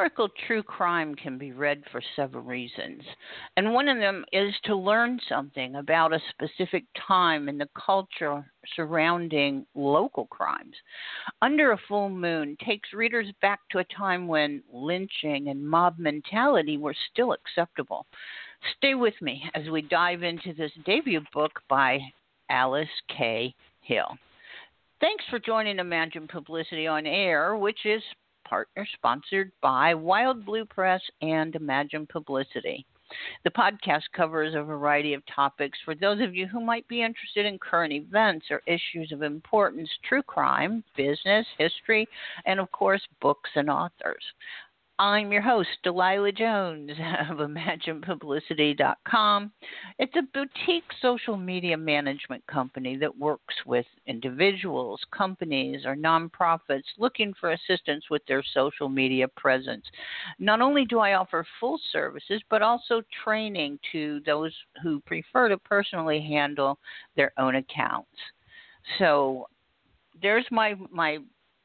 Historical true crime can be read for several reasons. And one of them is to learn something about a specific time in the culture surrounding local crimes. Under a Full Moon takes readers back to a time when lynching and mob mentality were still acceptable. Stay with me as we dive into this debut book by Alice Kay Hall. Thanks for joining Imagine Publicity on Air, which is partner sponsored by Wild Blue Press and Imagine Publicity. The podcast covers a variety of topics for those of you who might be interested in current events or issues of importance, true crime, business, history, and of course, books and authors. I'm your host, Delilah Jones of ImaginePublicity.com. It's a boutique social media management company that works with individuals, companies, or nonprofits looking for assistance with their social media presence. Not only do I offer full services, but also training to those who prefer to personally handle their own accounts. So there's my my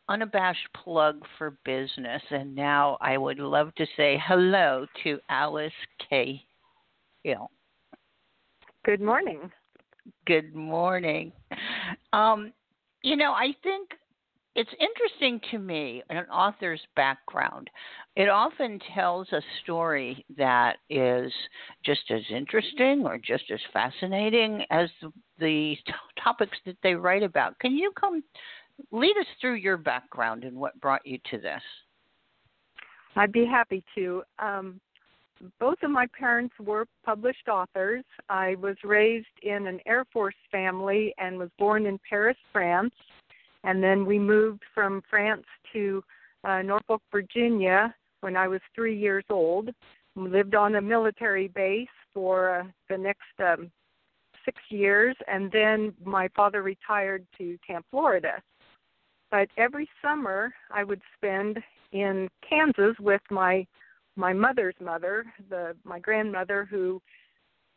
unabashed plug for business. And now I would love to say hello to Alice Kay Hall. Good morning. Good morning. Um, you know, I think it's interesting to me an author's background. It often tells a story that is just as interesting or just as fascinating as the, the topics that they write about. Can you come lead us through your background and what brought you to this. I'd be happy to. Um, both of my parents were published authors. I was raised in an Air Force family and was born in Paris, France. And then we moved from France to uh, Norfolk, Virginia when I was three years old. We lived on a military base for uh, the next um, six years, and then my father retired to Camp Florida. But every summer I would spend in Kansas with my my mother's mother, the my grandmother who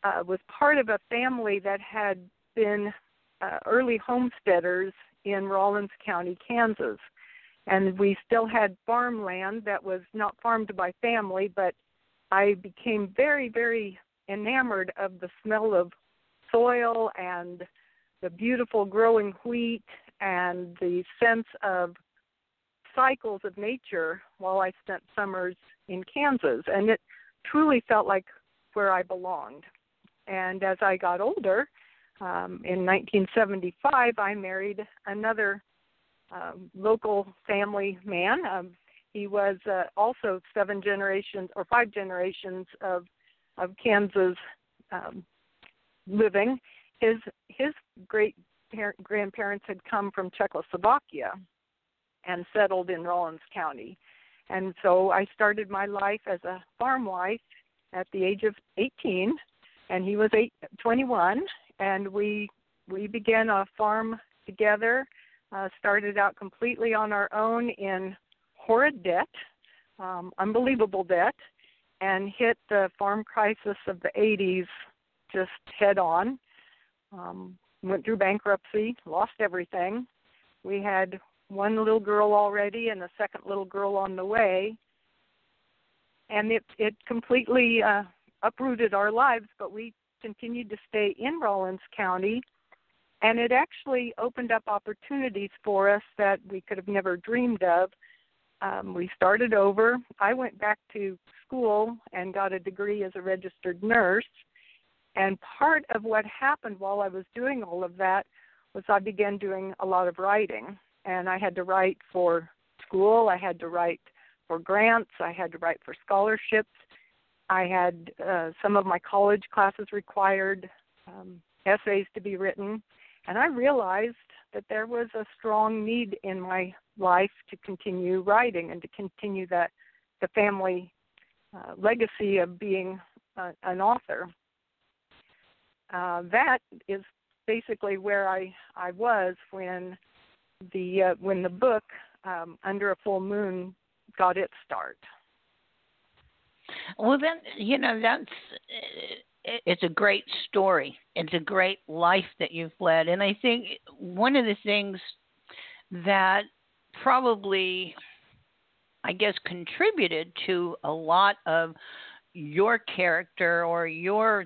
uh, was part of a family that had been uh, early homesteaders in Rawlins County, Kansas. And we still had farmland that was not farmed by family, but I became very, very enamored of the smell of soil and the beautiful growing wheat and the sense of cycles of nature while I spent summers in Kansas. And it truly felt like where I belonged. And as I got older, um, in 1975, I married another um, local family man. Um, he was uh, also seven generations or five generations of of Kansas um, living. His his great par- grandparents had come from Czechoslovakia and settled in Rawlins County. And so I started my life as a farm wife at the age of 18 and he was eight, 21 and we we began a farm together uh, started out completely on our own in horrid debt um, unbelievable debt and hit the farm crisis of the 80s just head on um, went through bankruptcy, lost everything. We had one little girl already and a second little girl on the way. And it it completely uh, uprooted our lives, but we continued to stay in Rawlins County, and it actually opened up opportunities for us that we could have never dreamed of. Um, we started over. I went back to school and got a degree as a registered nurse and part of what happened while I was doing all of that was I began doing a lot of writing. And I had to write for school, I had to write for grants, I had to write for scholarships. I had uh, some of my college classes required um, essays to be written. And I realized that there was a strong need in my life to continue writing and to continue that the family uh, legacy of being uh, an author uh, that is basically where I I was when the uh, when the book um, Under a Full Moon got its start. Well, then you know that's it's a great story. It's a great life that you've led, and I think one of the things that probably I guess, contributed to a lot of your character or your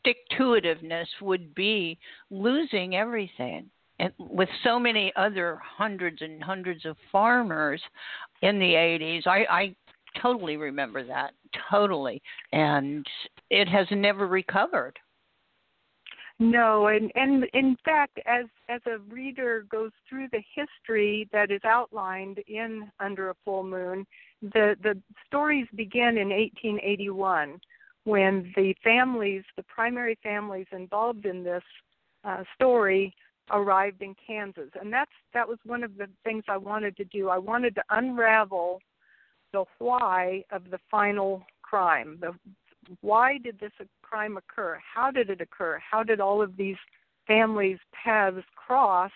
stick to itiveness would be losing everything. And with so many other hundreds and hundreds of farmers in the 80s, I, I totally remember that, totally. And it has never recovered. No, and and in fact, as as a reader goes through the history that is outlined in Under a Full Moon, the the stories begin in 1881 when the families, the primary families involved in this uh, story, arrived in Kansas, and that's that was one of the things I wanted to do. I wanted to unravel the why of the final crime, the why did this crime occur? How did it occur? How did all of these families' paths cross?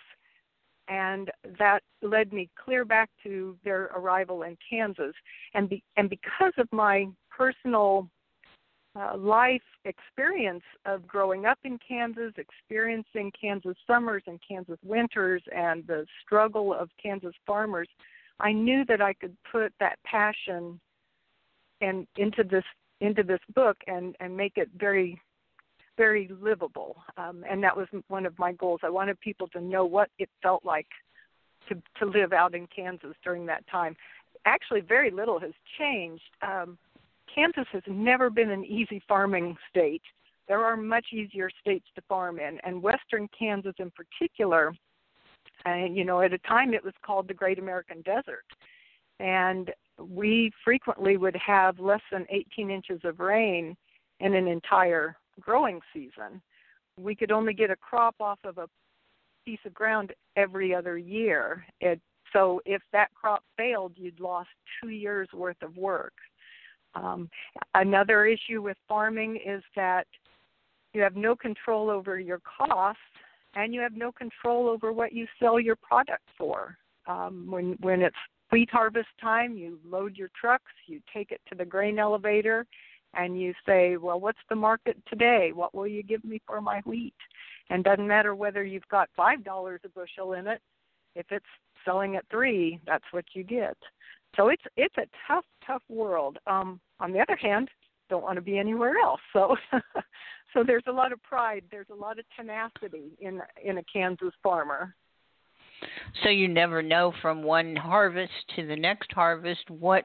And that led me clear back to their arrival in Kansas. And be, and because of my personal uh, life experience of growing up in Kansas, experiencing Kansas summers and Kansas winters, and the struggle of Kansas farmers, I knew that I could put that passion and into this into this book and and make it very very livable. Um, and that was one of my goals. I wanted people to know what it felt like to to live out in kansas during that time. Actually very little has changed. Um, kansas has never been an easy farming state. There are much easier states to farm in. And western kansas in particular and you know at a time it was called the great american desert. And we frequently would have less than 18 inches of rain in an entire growing season. We could only get a crop off of a piece of ground every other year. It, so if that crop failed, you'd lost two years worth of work. Um, another issue with farming is that you have no control over your costs and you have no control over what you sell your product for. Um, when when it's wheat harvest time, you load your trucks, you take it to the grain elevator, and you say, Well, what's the market today? What will you give me for my wheat? And doesn't matter whether you've got five dollars a bushel in it, if it's selling at three, that's what you get. So it's it's a tough, tough world. Um, on the other hand, don't want to be anywhere else. So so there's a lot of pride, there's a lot of tenacity in in a Kansas farmer. So you never know from one harvest to the next harvest what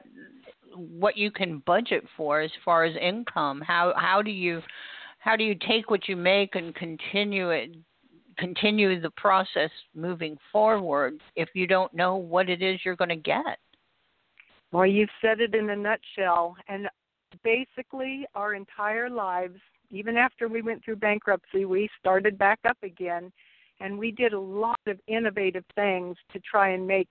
what you can budget for as far as income. How how do you how do you take what you make and continue it continue the process moving forward if you don't know what it is you're going to get? Well, you've said it in a nutshell. And basically, our entire lives, even after we went through bankruptcy, we started back up again and we did a lot of innovative things to try and make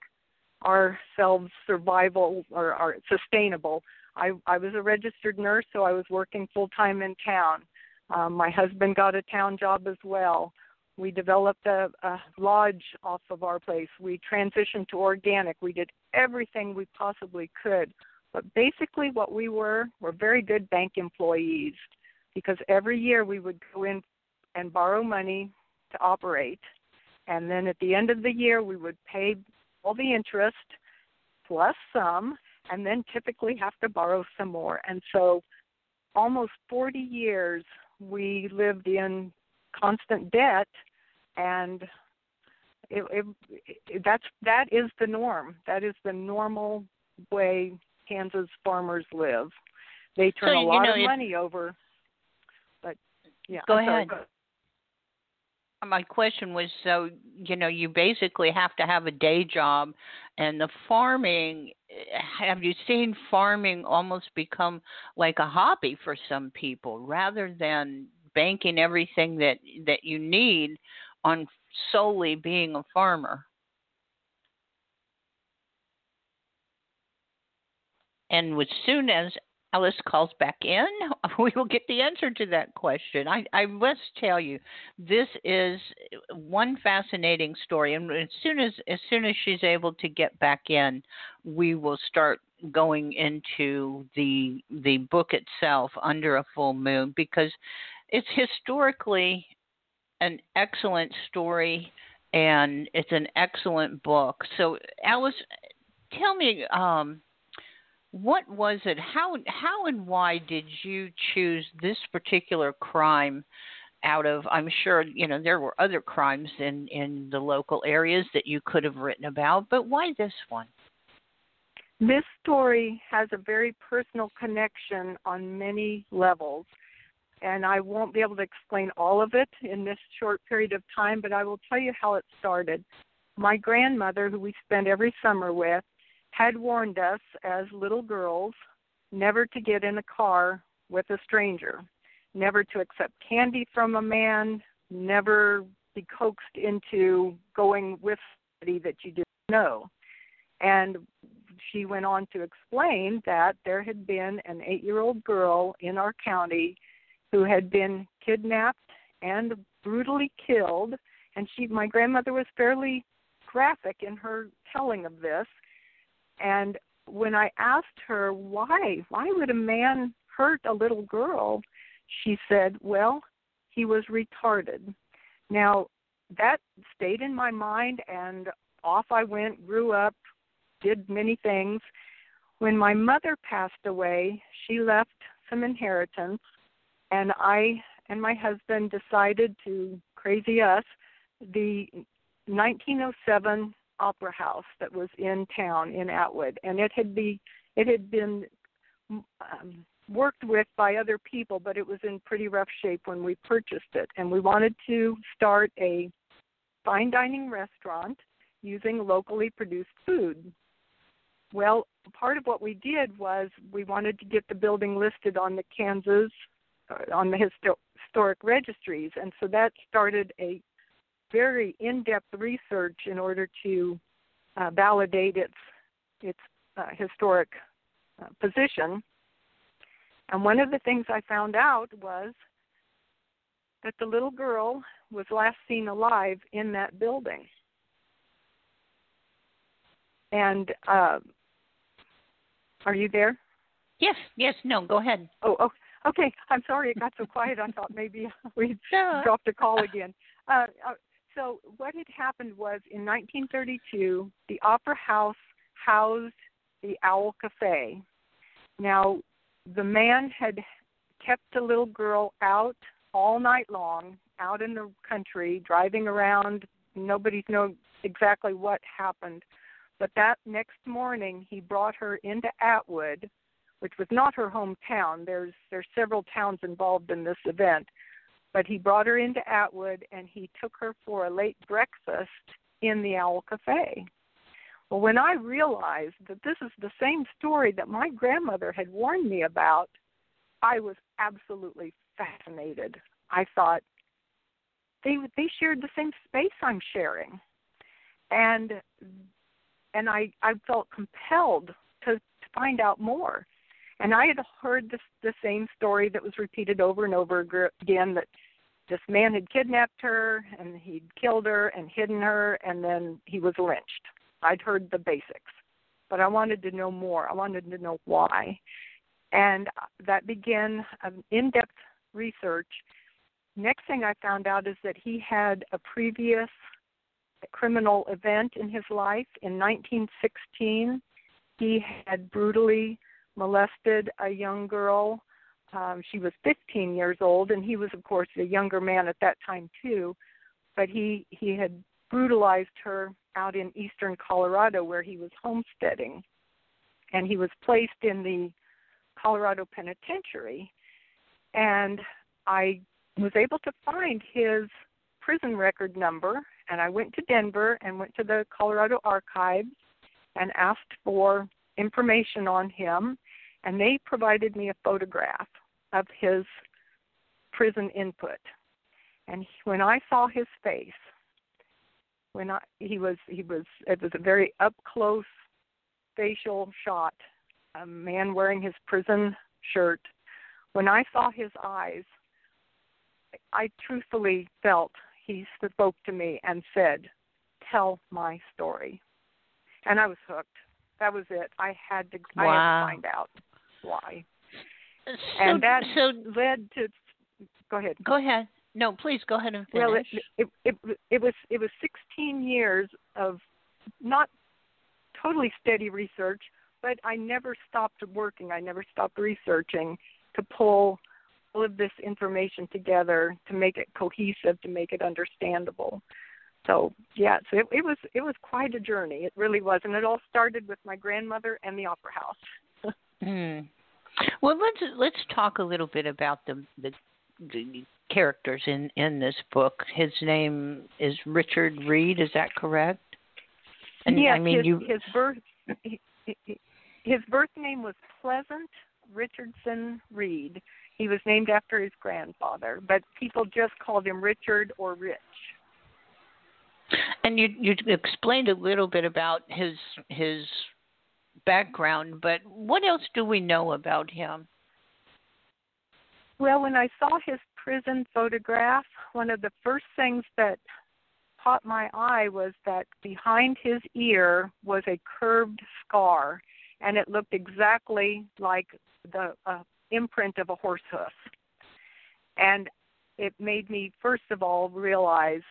ourselves survival or, or sustainable. I, I was a registered nurse, so I was working full time in town. Um, my husband got a town job as well. We developed a, a lodge off of our place. We transitioned to organic. We did everything we possibly could. But basically, what we were were very good bank employees because every year we would go in and borrow money to operate. And then at the end of the year, we would pay all the interest plus some, and then typically have to borrow some more. And so, almost 40 years, we lived in constant debt, and it, it, it, that's that is the norm. That is the normal way Kansas farmers live. They turn so, a lot know, of money over. But yeah, go I'm ahead. Sorry, my question was so you know you basically have to have a day job and the farming eh, have you seen farming almost become like a hobby for some people rather than banking everything that that you need on solely being a farmer? And as soon as Alice calls back in, we will get the answer to that question. I, I must tell you, this is one fascinating story, and as soon as as soon as she's able to get back in, we will start going into the the book itself, Under a Full Moon, because it's historically an excellent story and it's an excellent book. So, Alice, tell me. Um, what was it? How how and why did you choose this particular crime? Out of, I'm sure you know there were other crimes in in the local areas that you could have written about, but why this one? This story has a very personal connection on many levels, and I won't be able to explain all of it in this short period of time, but I will tell you how it started. My grandmother, who we spent every summer with, had warned us as little girls never to get in a car with a stranger, never to accept candy from a man, never be coaxed into going with somebody that you didn't know. And she went on to explain that there had been an eight year old girl in our county who had been kidnapped and brutally killed and she my grandmother was fairly graphic in her telling of this and when I asked her why, why would a man hurt a little girl, she said, well, he was retarded. Now, that stayed in my mind, and off I went, grew up, did many things. When my mother passed away, she left some inheritance, and I and my husband decided to crazy us the 1907 opera house that was in town in Atwood, and it had be it had been um, worked with by other people, but it was in pretty rough shape when we purchased it, and we wanted to start a fine dining restaurant using locally produced food. Well, part of what we did was we wanted to get the building listed on the Kansas uh, on the historic registries, and so that started a very in-depth research in order to uh, validate its its uh, historic uh, position. And one of the things I found out was that the little girl was last seen alive in that building. And uh, are you there? Yes, yes, no, go ahead. Oh, oh, okay. I'm sorry it got so quiet. I thought maybe we'd dropped a call again. Uh, uh so what had happened was in 1932, the Opera House housed the Owl Cafe. Now, the man had kept the little girl out all night long, out in the country, driving around. Nobody's know exactly what happened. But that next morning, he brought her into Atwood, which was not her hometown. There's there's several towns involved in this event, but he brought her into Atwood and he took her for a late breakfast in the Owl Cafe. Well, when I realized that this is the same story that my grandmother had warned me about, I was absolutely fascinated. I thought they they shared the same space I'm sharing, and and I I felt compelled to to find out more. And I had heard this the same story that was repeated over and over again that this man had kidnapped her and he'd killed her and hidden her and then he was lynched. I'd heard the basics, but I wanted to know more. I wanted to know why. And that began an in depth research. Next thing I found out is that he had a previous criminal event in his life. In 1916, he had brutally molested a young girl um, she was 15 years old, and he was, of course, a younger man at that time too. But he he had brutalized her out in eastern Colorado, where he was homesteading, and he was placed in the Colorado Penitentiary. And I was able to find his prison record number, and I went to Denver and went to the Colorado Archives and asked for information on him and they provided me a photograph of his prison input. And when I saw his face, when I he was he was it was a very up close facial shot, a man wearing his prison shirt. When I saw his eyes, I truthfully felt he spoke to me and said, "Tell my story," and I was hooked. That was it. I had to. Wow. I had to find out why. So, and that so, led to. Go ahead. Go ahead. No, please go ahead and finish. Well, it, it it it was it was 16 years of not totally steady research, but I never stopped working. I never stopped researching to pull all of this information together to make it cohesive, to make it understandable. So yeah, so it, it was it was quite a journey. It really was, and it all started with my grandmother and the opera house. hmm. Well, let's let's talk a little bit about the the, the characters in in this book. His name is Richard Reed. Is that correct? And yeah, I mean his, you. His birth his birth name was Pleasant Richardson Reed. He was named after his grandfather, but people just called him Richard or Rich. And you you explained a little bit about his his background, but what else do we know about him? Well, when I saw his prison photograph, one of the first things that caught my eye was that behind his ear was a curved scar, and it looked exactly like the uh, imprint of a horse hoof. And it made me, first of all, realize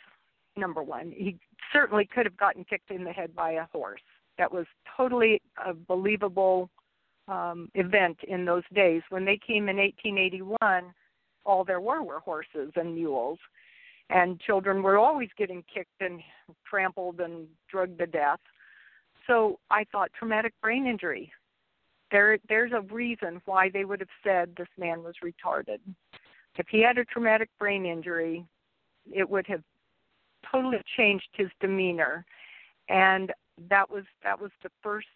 number one, he certainly could have gotten kicked in the head by a horse. That was totally a believable um, event in those days. When they came in 1881, all there were were horses and mules, and children were always getting kicked and trampled and drugged to death. So I thought traumatic brain injury. There, there's a reason why they would have said this man was retarded. If he had a traumatic brain injury, it would have totally changed his demeanor, and that was that was the first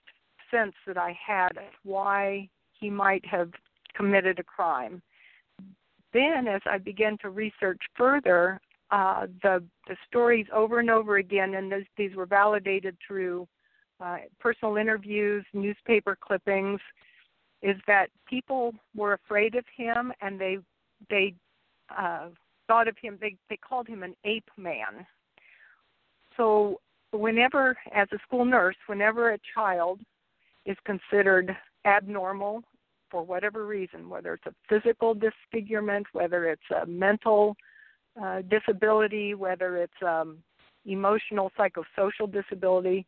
sense that I had of why he might have committed a crime. Then, as I began to research further, uh, the the stories over and over again, and those, these were validated through uh, personal interviews, newspaper clippings, is that people were afraid of him and they they uh, thought of him. They they called him an ape man. So whenever, as a school nurse, whenever a child is considered abnormal for whatever reason, whether it's a physical disfigurement, whether it's a mental uh, disability, whether it's um, emotional, psychosocial disability,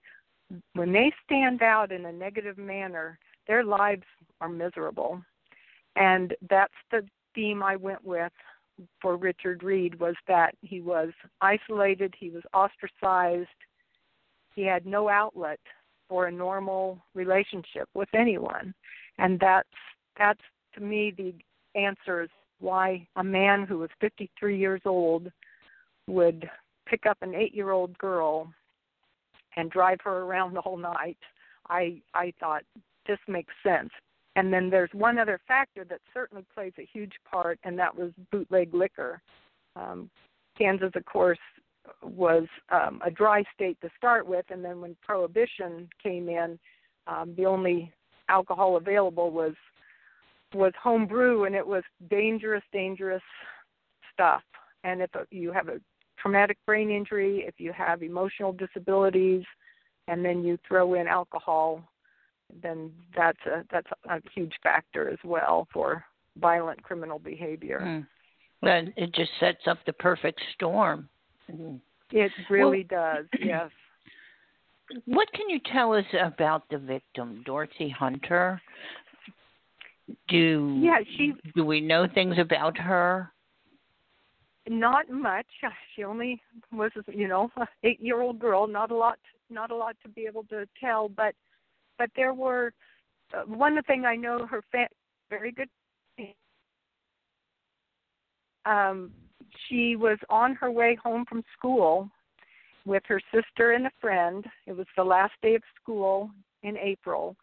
when they stand out in a negative manner, their lives are miserable. And that's the theme I went with for Richard Reed was that he was isolated, he was ostracized, he had no outlet for a normal relationship with anyone. And that's that's to me the answer is why a man who was 53 years old would pick up an 8-year-old girl and drive her around the whole night. I I thought this makes sense. And then there's one other factor that certainly plays a huge part, and that was bootleg liquor. Um, Kansas, of course, was um, a dry state to start with, and then when prohibition came in, um, the only alcohol available was was home brew, and it was dangerous, dangerous stuff. And if you have a traumatic brain injury, if you have emotional disabilities, and then you throw in alcohol, then that's a that's a huge factor as well for violent criminal behavior. Mm. Well, it just sets up the perfect storm. Mm-hmm. It really well, does. Yes. What can you tell us about the victim, Dorothy Hunter? Do yeah, she do we know things about her? Not much. She only was, you know, a eight-year-old girl. Not a lot. Not a lot to be able to tell. But, but there were uh, one thing I know. Her fa- very good. Um, she was on her way home from school with her sister and a friend. It was the last day of school in April,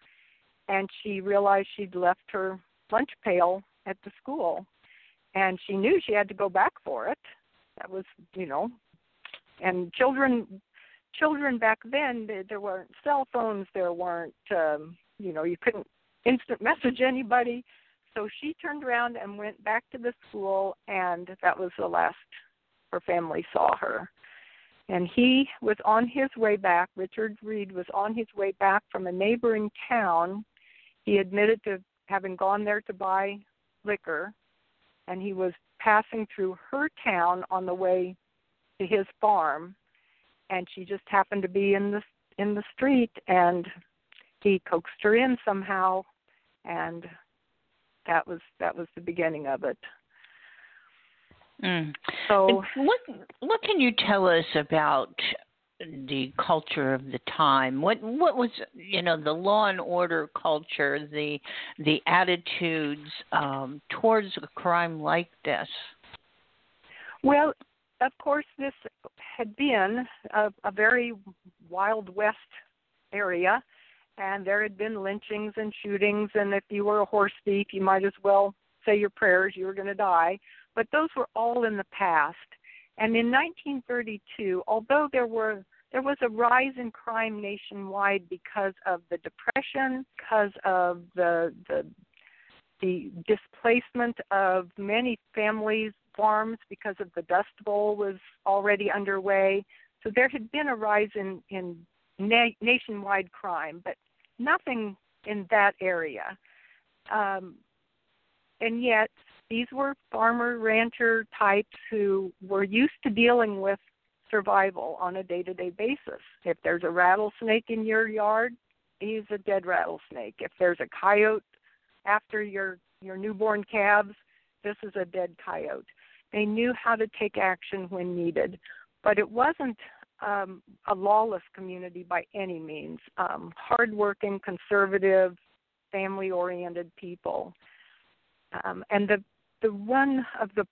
and she realized she'd left her lunch pail at the school and she knew she had to go back for it that was you know and children children back then there weren't cell phones there weren't um you know you couldn't instant message anybody. So she turned around and went back to the school and that was the last her family saw her. And he was on his way back richard reed was on his way back from a neighboring town. He admitted to having gone there to buy liquor and he was passing through her town on the way to his farm and she just happened to be in the in the street and he coaxed her in somehow, and that was that was the beginning of it. Mm. So what what can you tell us about the culture of the time? What what was you know the law and order culture, the the attitudes um, towards a crime like this? Well, of course, this had been a, a very wild west area, and there had been lynchings and shootings. And if you were a horse thief, you might as well say your prayers; you were going to die. But those were all in the past. And in 1932, although there were there was a rise in crime nationwide because of the depression, because of the the the displacement of many families farms because of the Dust Bowl was already underway. So there had been a rise in in na- nationwide crime, but nothing in that area. Um, and yet, these were farmer rancher types who were used to dealing with survival on a day to day basis. If there's a rattlesnake in your yard, he's a dead rattlesnake. If there's a coyote after your your newborn calves, this is a dead coyote. They knew how to take action when needed, but it wasn't um, a lawless community by any means. Um, hardworking, conservative, family-oriented people, um, and the the one of the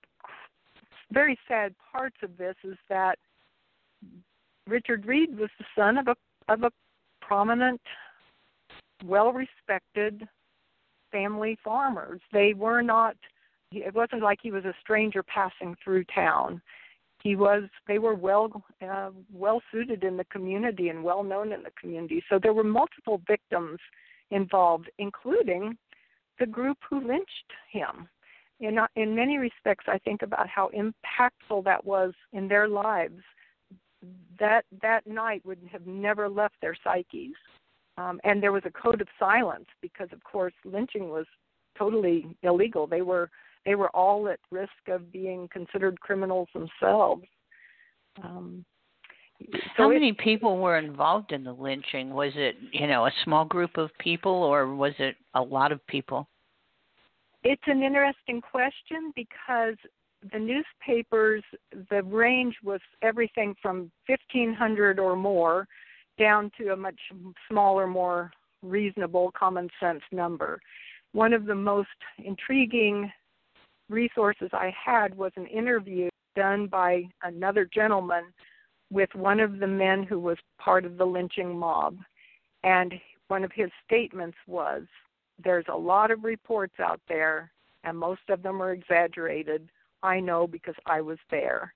very sad parts of this is that Richard Reed was the son of a of a prominent, well-respected family farmers. They were not it wasn't like he was a stranger passing through town. He was they were well uh, well suited in the community and well known in the community. So there were multiple victims involved, including the group who lynched him. In in many respects, I think about how impactful that was in their lives. That that night would have never left their psyches. Um, and there was a code of silence because, of course, lynching was totally illegal. They were they were all at risk of being considered criminals themselves. Um, so How many it, people were involved in the lynching? Was it, you know, a small group of people or was it a lot of people? It's an interesting question because the newspapers, the range was everything from 1,500 or more down to a much smaller, more reasonable, common sense number. One of the most intriguing resources I had was an interview done by another gentleman with one of the men who was part of the lynching mob. And one of his statements was there's a lot of reports out there, and most of them are exaggerated. I know because I was there.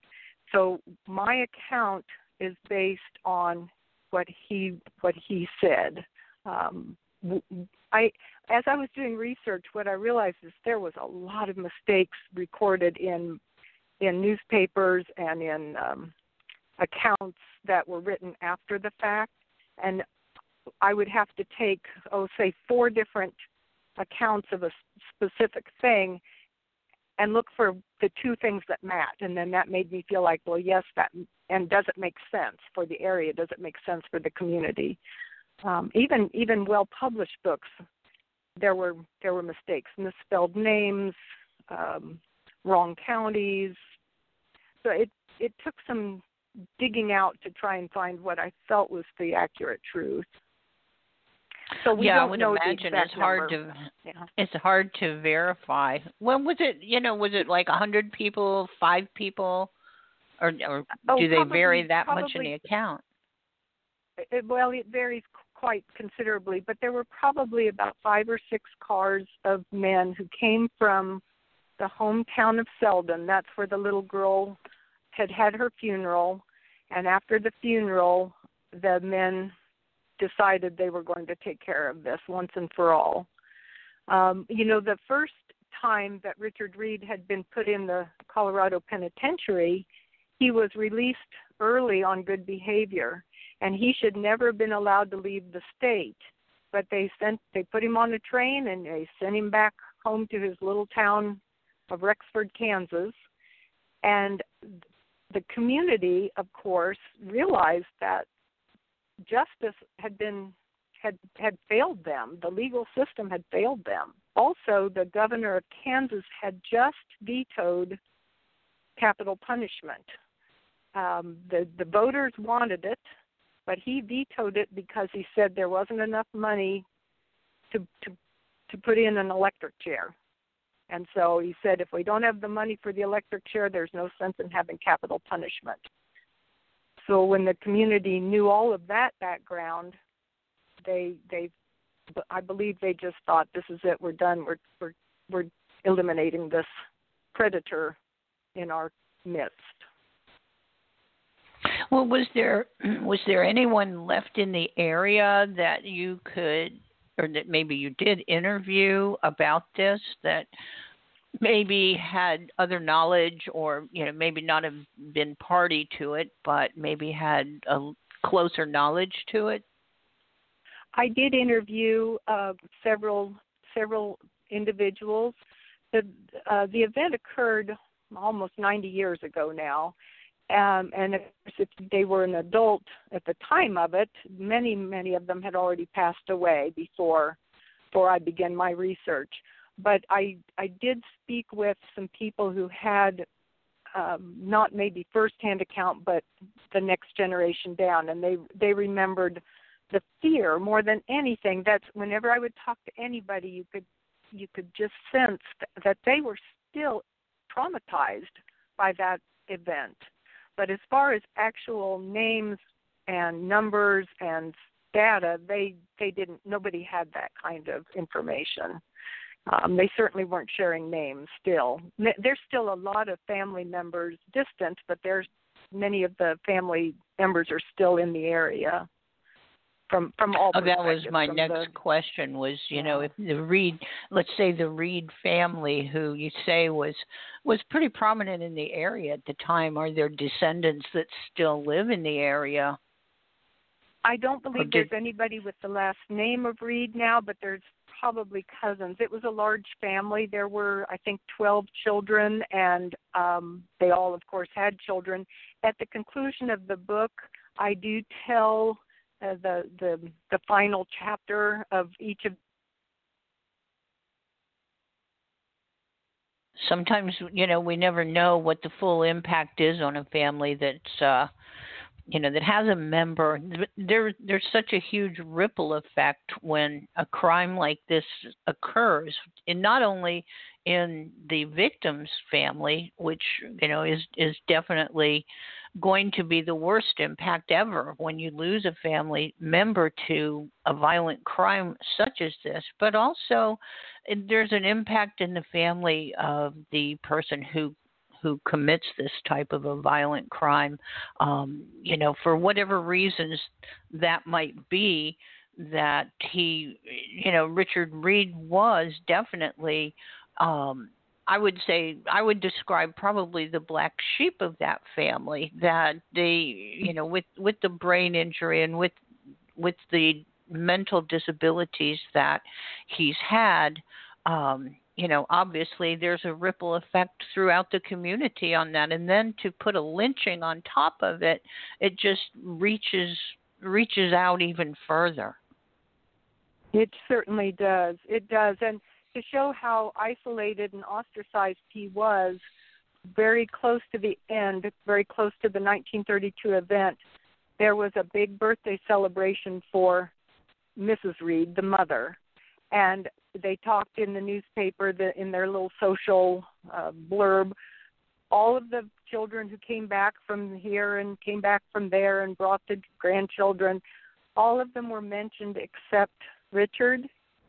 So my account is based on what he what he said. Um, I as I was doing research, what I realized is there was a lot of mistakes recorded in in newspapers and in um, accounts that were written after the fact, and I would have to take, oh, say, four different accounts of a specific thing and look for the two things that match. And then that made me feel like well yes that and does it make sense for the area? Does it make sense for the community um, even even well published books there were there were mistakes, misspelled names, um, wrong counties. So it it took some digging out to try and find what I felt was the accurate truth. So we yeah, don't I would know imagine it's hard number. to yeah. it's hard to verify. When was it? You know, was it like a hundred people, five people, or or oh, do they probably, vary that probably, much in the account? It, well, it varies quite considerably, but there were probably about five or six cars of men who came from the hometown of Selden. That's where the little girl had had her funeral. And after the funeral, the men decided they were going to take care of this once and for all. Um, you know, the first time that Richard Reed had been put in the Colorado Penitentiary, he was released early on good behavior and he should never have been allowed to leave the state. But they sent they put him on a train and they sent him back home to his little town of Rexford, Kansas. And the community, of course, realized that justice had been had had failed them. The legal system had failed them. Also, the governor of Kansas had just vetoed capital punishment. Um, the the voters wanted it, but he vetoed it because he said there wasn't enough money to to to put in an electric chair. And so he said, if we don't have the money for the electric chair, there's no sense in having capital punishment. So when the community knew all of that background, they they I believe they just thought this is it, we're done, we're we're we're eliminating this predator in our midst. Well, was there was there anyone left in the area that you could or that maybe you did interview about this that maybe had other knowledge or you know maybe not have been party to it but maybe had a closer knowledge to it? I did interview uh, several several individuals. The uh, the event occurred almost 90 years ago now um, and if they were an adult at the time of it, many many of them had already passed away before before I began my research. But I I did speak with some people who had um, not maybe firsthand account, but the next generation down, and they they remembered the fear more than anything. That's whenever I would talk to anybody, you could you could just sense that they were still traumatized by that event but as far as actual names and numbers and data, they they didn't. Nobody had that kind of information. Um, they certainly weren't sharing names. Still, there's still a lot of family members distant, but there's many of the family members are still in the area from from all. Oh, that was my next the, question. Was you yeah. know if the Reed, let's say the Reed family, who you say was was pretty prominent in the area at the time, are there descendants that still live in the area? I don't believe did, there's anybody with the last name of Reed now, but there's probably cousins. It was a large family. There were, I think, 12 children, and um, they all, of course, had children. At the conclusion of the book, I do tell uh, the the the final chapter of each of sometimes you know we never know what the full impact is on a family that's uh you know that has a member. There there's such a huge ripple effect when a crime like this occurs. And not only in the victim's family which you know is is definitely going to be the worst impact ever when you lose a family member to a violent crime such as this, but also eh, there's an impact in the family of the person who who commits this type of a violent crime. Um, you know for whatever reasons that might be that he you know richard reed was definitely um, I would say I would describe probably the black sheep of that family that they you know with with the brain injury and with with the mental disabilities that he's had um you know obviously there's a ripple effect throughout the community on that. And then to put a lynching on top of it it just reaches reaches out even further. It certainly does. It does. And to show how isolated and ostracized he was very close to the end, very close to the 1932 event, there was a big birthday celebration for Mrs. Reed, the mother, and they talked in the newspaper the, in their little social uh, blurb. All of the children who came back from here and came back from there and brought the grandchildren, all of them were mentioned except Richard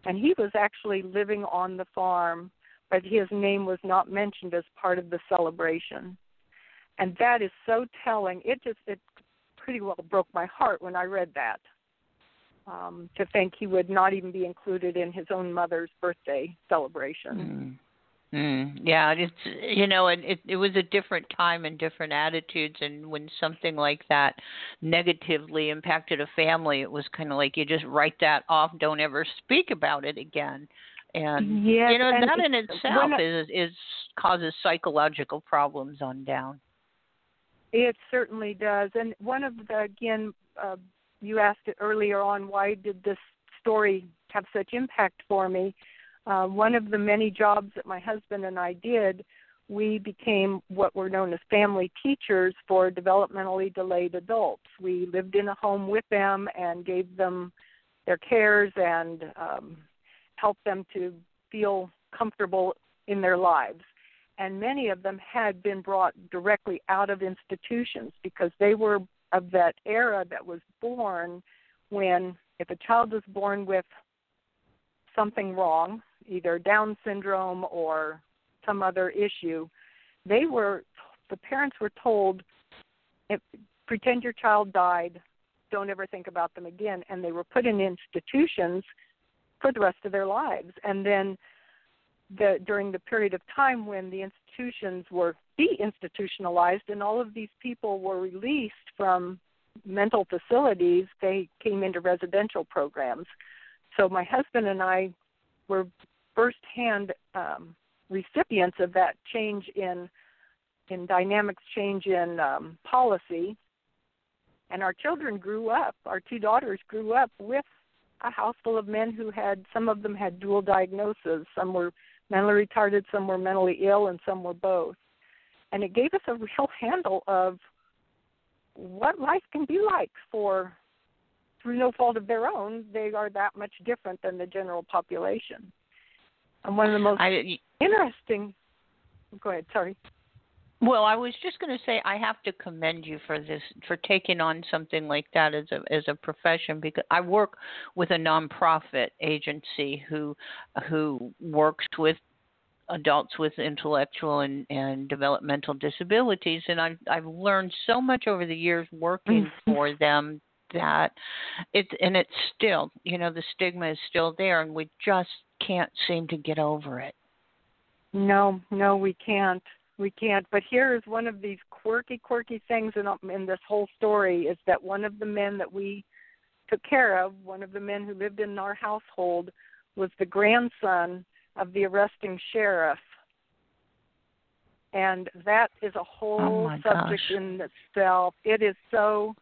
and he was actually living on the farm, but his name was not mentioned as part of the celebration. And that is so telling. It just it pretty well broke my heart when I read that. Um, to think he would not even be included in his own mother's birthday celebration. Mm. Yeah, it's you know, and it it was a different time and different attitudes, and when something like that negatively impacted a family, it was kind of like you just write that off, don't ever speak about it again, and yes, you know and that in itself I, is is causes psychological problems on down. It certainly does, and one of the again, uh, you asked it earlier on, why did this story have such impact for me. Uh, one of the many jobs that my husband and I did, we became what were known as family teachers for developmentally delayed adults. We lived in a home with them and gave them their cares and um, helped them to feel comfortable in their lives. And many of them had been brought directly out of institutions because they were of that era that was born when, if a child was born with something wrong, either Down syndrome or some other issue, they were the parents were told, pretend your child died, don't ever think about them again, and they were put in institutions for the rest of their lives. And then the during the period of time when the institutions were deinstitutionalized and all of these people were released from mental facilities, they came into residential programs. So my husband and I were firsthand um, recipients of that change in in dynamics, change in um, policy, and our children grew up. Our two daughters grew up with a house full of men who had some of them had dual diagnoses. Some were mentally retarded, some were mentally ill, and some were both. And it gave us a real handle of what life can be like for through no fault of their own, they are that much different than the general population. And one of the most I, interesting. Go ahead. Sorry. Well, I was just going to say I have to commend you for this for taking on something like that as a as a profession because I work with a nonprofit agency who who works with adults with intellectual and, and developmental disabilities and I've I've learned so much over the years working mm-hmm. for them that it and it's still you know the stigma is still there and we just can't seem to get over it. No, no, we can't. We can't. But here is one of these quirky, quirky things in in this whole story is that one of the men that we took care of, one of the men who lived in our household, was the grandson of the arresting sheriff. And that is a whole oh subject gosh. in itself. It is so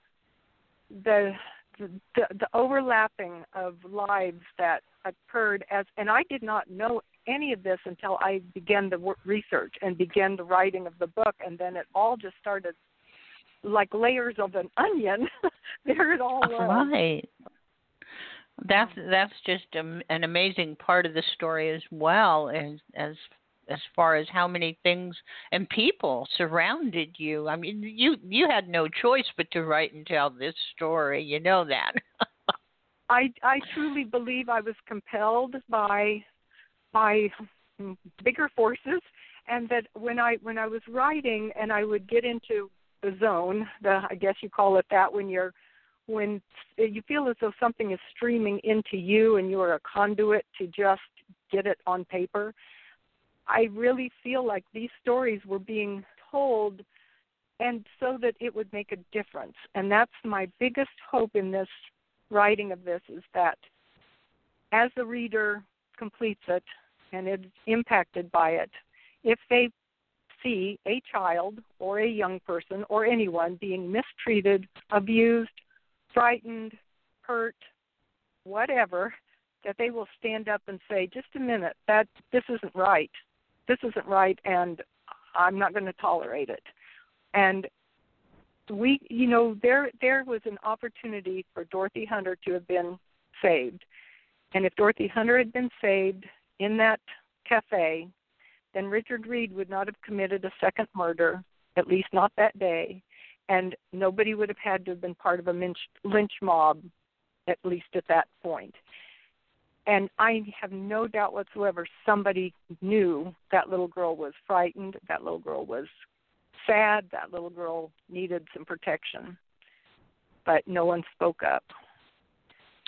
the, the the overlapping of lives that occurred as and I did not know any of this until I began the research and began the writing of the book and then it all just started like layers of an onion there it all was right. That's that's just a, an amazing part of the story as well as as as far as how many things and people surrounded you. I mean, you you had no choice but to write and tell this story. You know that. I I truly believe I was compelled by by bigger forces and that when I when I was writing and I would get into the zone, the I guess you call it that when you're when you feel as though something is streaming into you and you are a conduit to just get it on paper I really feel like these stories were being told and so that it would make a difference. And that's my biggest hope in this writing of this is that as the reader completes it and is impacted by it, if they see a child or a young person or anyone being mistreated, abused, frightened, hurt, whatever, that they will stand up and say, "Just a minute, that this isn't right this isn't right and I'm not going to tolerate it. And we, you know, there there was an opportunity for Dorothy Hunter to have been saved. And if Dorothy Hunter had been saved in that cafe, then Richard Reed would not have committed a second murder, at least not that day, and nobody would have had to have been part of a lynch, lynch mob, at least at that point and I have no doubt whatsoever somebody knew that little girl was frightened, that little girl was sad, that little girl needed some protection. But no one spoke up.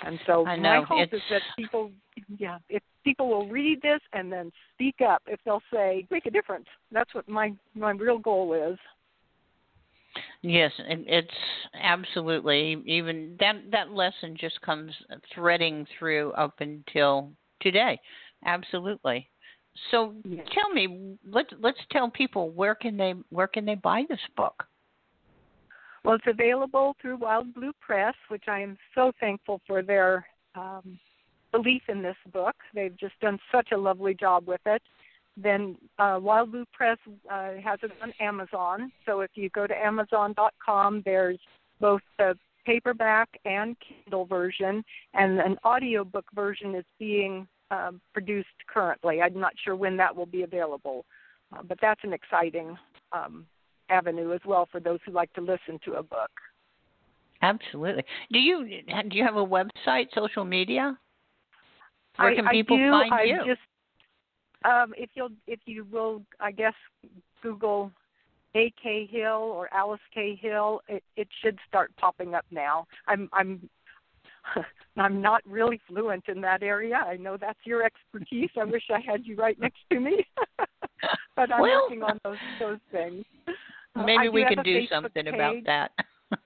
And so my hope it's... is that people yeah, if people will read this and then speak up, if they'll say, make a difference. That's what my my real goal is. Yes, it's absolutely even that that lesson just comes threading through up until today. Absolutely. So yes. tell me, let's let's tell people where can they where can they buy this book? Well, it's available through Wild Blue Press, which I am so thankful for their um, belief in this book. They've just done such a lovely job with it. Then uh, Wild Blue Press uh, has it on Amazon. So if you go to Amazon.com, there's both the paperback and Kindle version, and an audiobook version is being um, produced currently. I'm not sure when that will be available, uh, but that's an exciting um, avenue as well for those who like to listen to a book. Absolutely. Do you do you have a website, social media? Where I, can people I do. find I you? Just, um, if you'll if you will, I guess Google A K Hill or Alice K Hill, it, it should start popping up now. I'm I'm I'm not really fluent in that area. I know that's your expertise. I wish I had you right next to me, but I'm well, working on those those things. Maybe we can do Facebook something page. about that.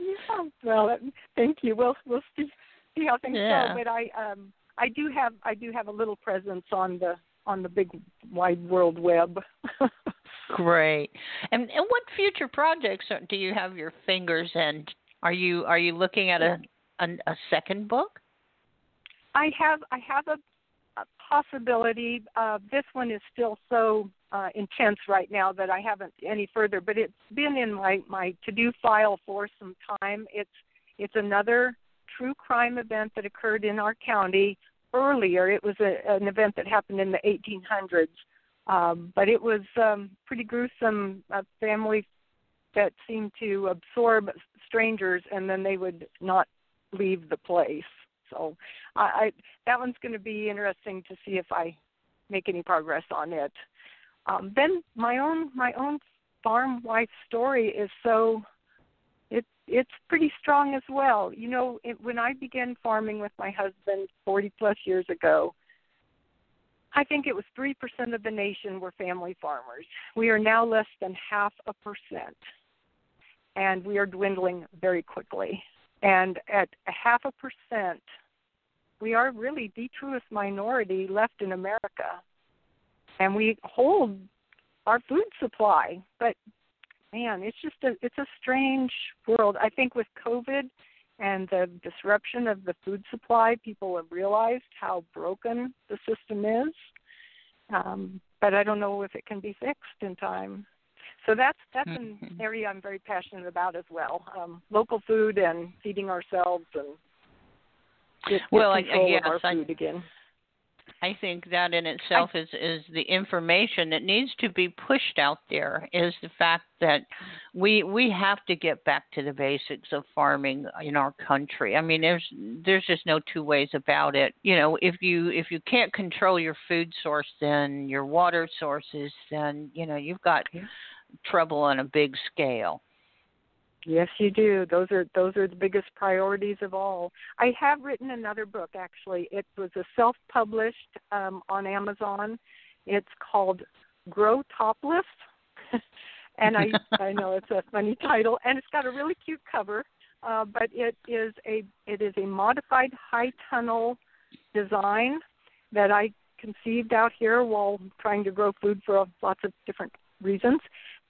Yeah, well, uh, thank you. We'll we'll see see how things Yeah. go. But I um I do have I do have a little presence on the on the big wide world web. Great. And and what future projects are, do you have your fingers in? Are you are you looking at a a, a second book? I have I have a, a possibility. Uh, this one is still so uh, intense right now that I haven't any further. But it's been in my my to do file for some time. It's it's another true crime event that occurred in our county earlier. It was a, an event that happened in the 1800s, um, but it was um, pretty gruesome. A family that seemed to absorb strangers and then they would not leave the place. So I, I that one's going to be interesting to see if I make any progress on it. Um, then my own my own farm wife story is so it's pretty strong as well. You know, it, when I began farming with my husband 40 plus years ago, I think it was 3% of the nation were family farmers. We are now less than half a percent. And we are dwindling very quickly. And at a half a percent, we are really the truest minority left in America. And we hold our food supply. But man, it's just a it's a strange world. I think with COVID and the disruption of the food supply, people have realized how broken the system is. Um, but I don't know if it can be fixed in time. So that's that's an Mhm. area I'm very passionate about as well. Um, local food and feeding ourselves and get, get Well, I- yes, of our I- food again. I think that in itself is is the information that needs to be pushed out there is the fact that we we have to get back to the basics of farming in our country. I mean there's there's just no two ways about it. You know, if you if you can't control your food source then your water sources then, you know, you've got trouble on a big scale. Yes, you do. Those are those are the biggest priorities of all. I have written another book actually. It was a self-published um, on Amazon. It's called Grow Topless, and I I know it's a funny title, and it's got a really cute cover. Uh, but it is a it is a modified high tunnel design that I conceived out here while trying to grow food for lots of different reasons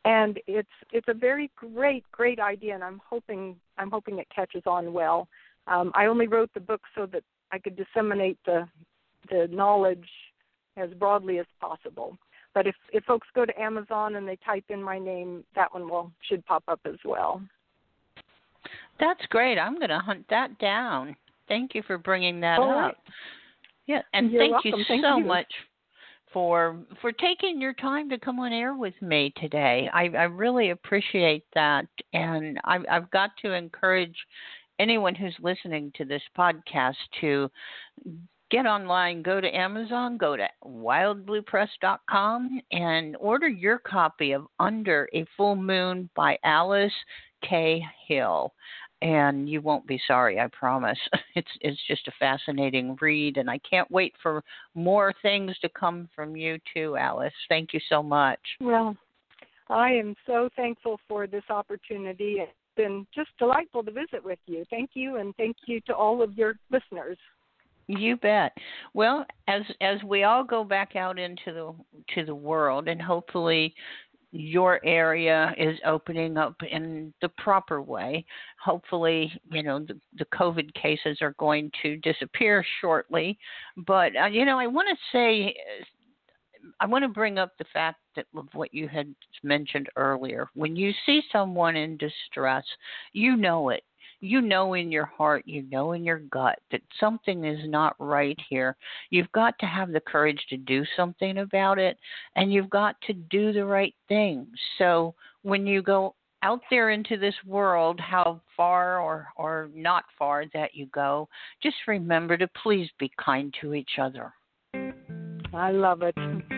and it's it's a very great great idea and i'm hoping i'm hoping it catches on well um, i only wrote the book so that i could disseminate the the knowledge as broadly as possible but if if folks go to amazon and they type in my name that one will should pop up as well That's great. I'm going to hunt that down. Thank you for bringing that All up. right. Yeah, and You're thank welcome. you Thank so you. much for for taking your time to come on air with me today. I, I really appreciate that, and I've, I've got to encourage anyone who's listening to this podcast to get online, go to Amazon, go to wildbluepress.com, and order your copy of Under a Full Moon by Alice K. Hill and you won't be sorry i promise. It's it's just a fascinating read and i can't wait for more things to come from you too alice. Thank you so much. Well i am so thankful for this opportunity. It's been just delightful to visit with you. Thank you and thank you to all of your listeners. You bet. Well as as we all go back out into the to the world and hopefully your area is opening up in the proper way. Hopefully, you know, the, the COVID cases are going to disappear shortly. But, uh, you know, I want to say, I want to bring up the fact that of what you had mentioned earlier. When you see someone in distress, you know it you know in your heart, you know in your gut that something is not right here. You've got to have the courage to do something about it, and you've got to do the right thing. So when you go out there into this world, how far or, or not far that you go, just remember to please be kind to each other. I love it.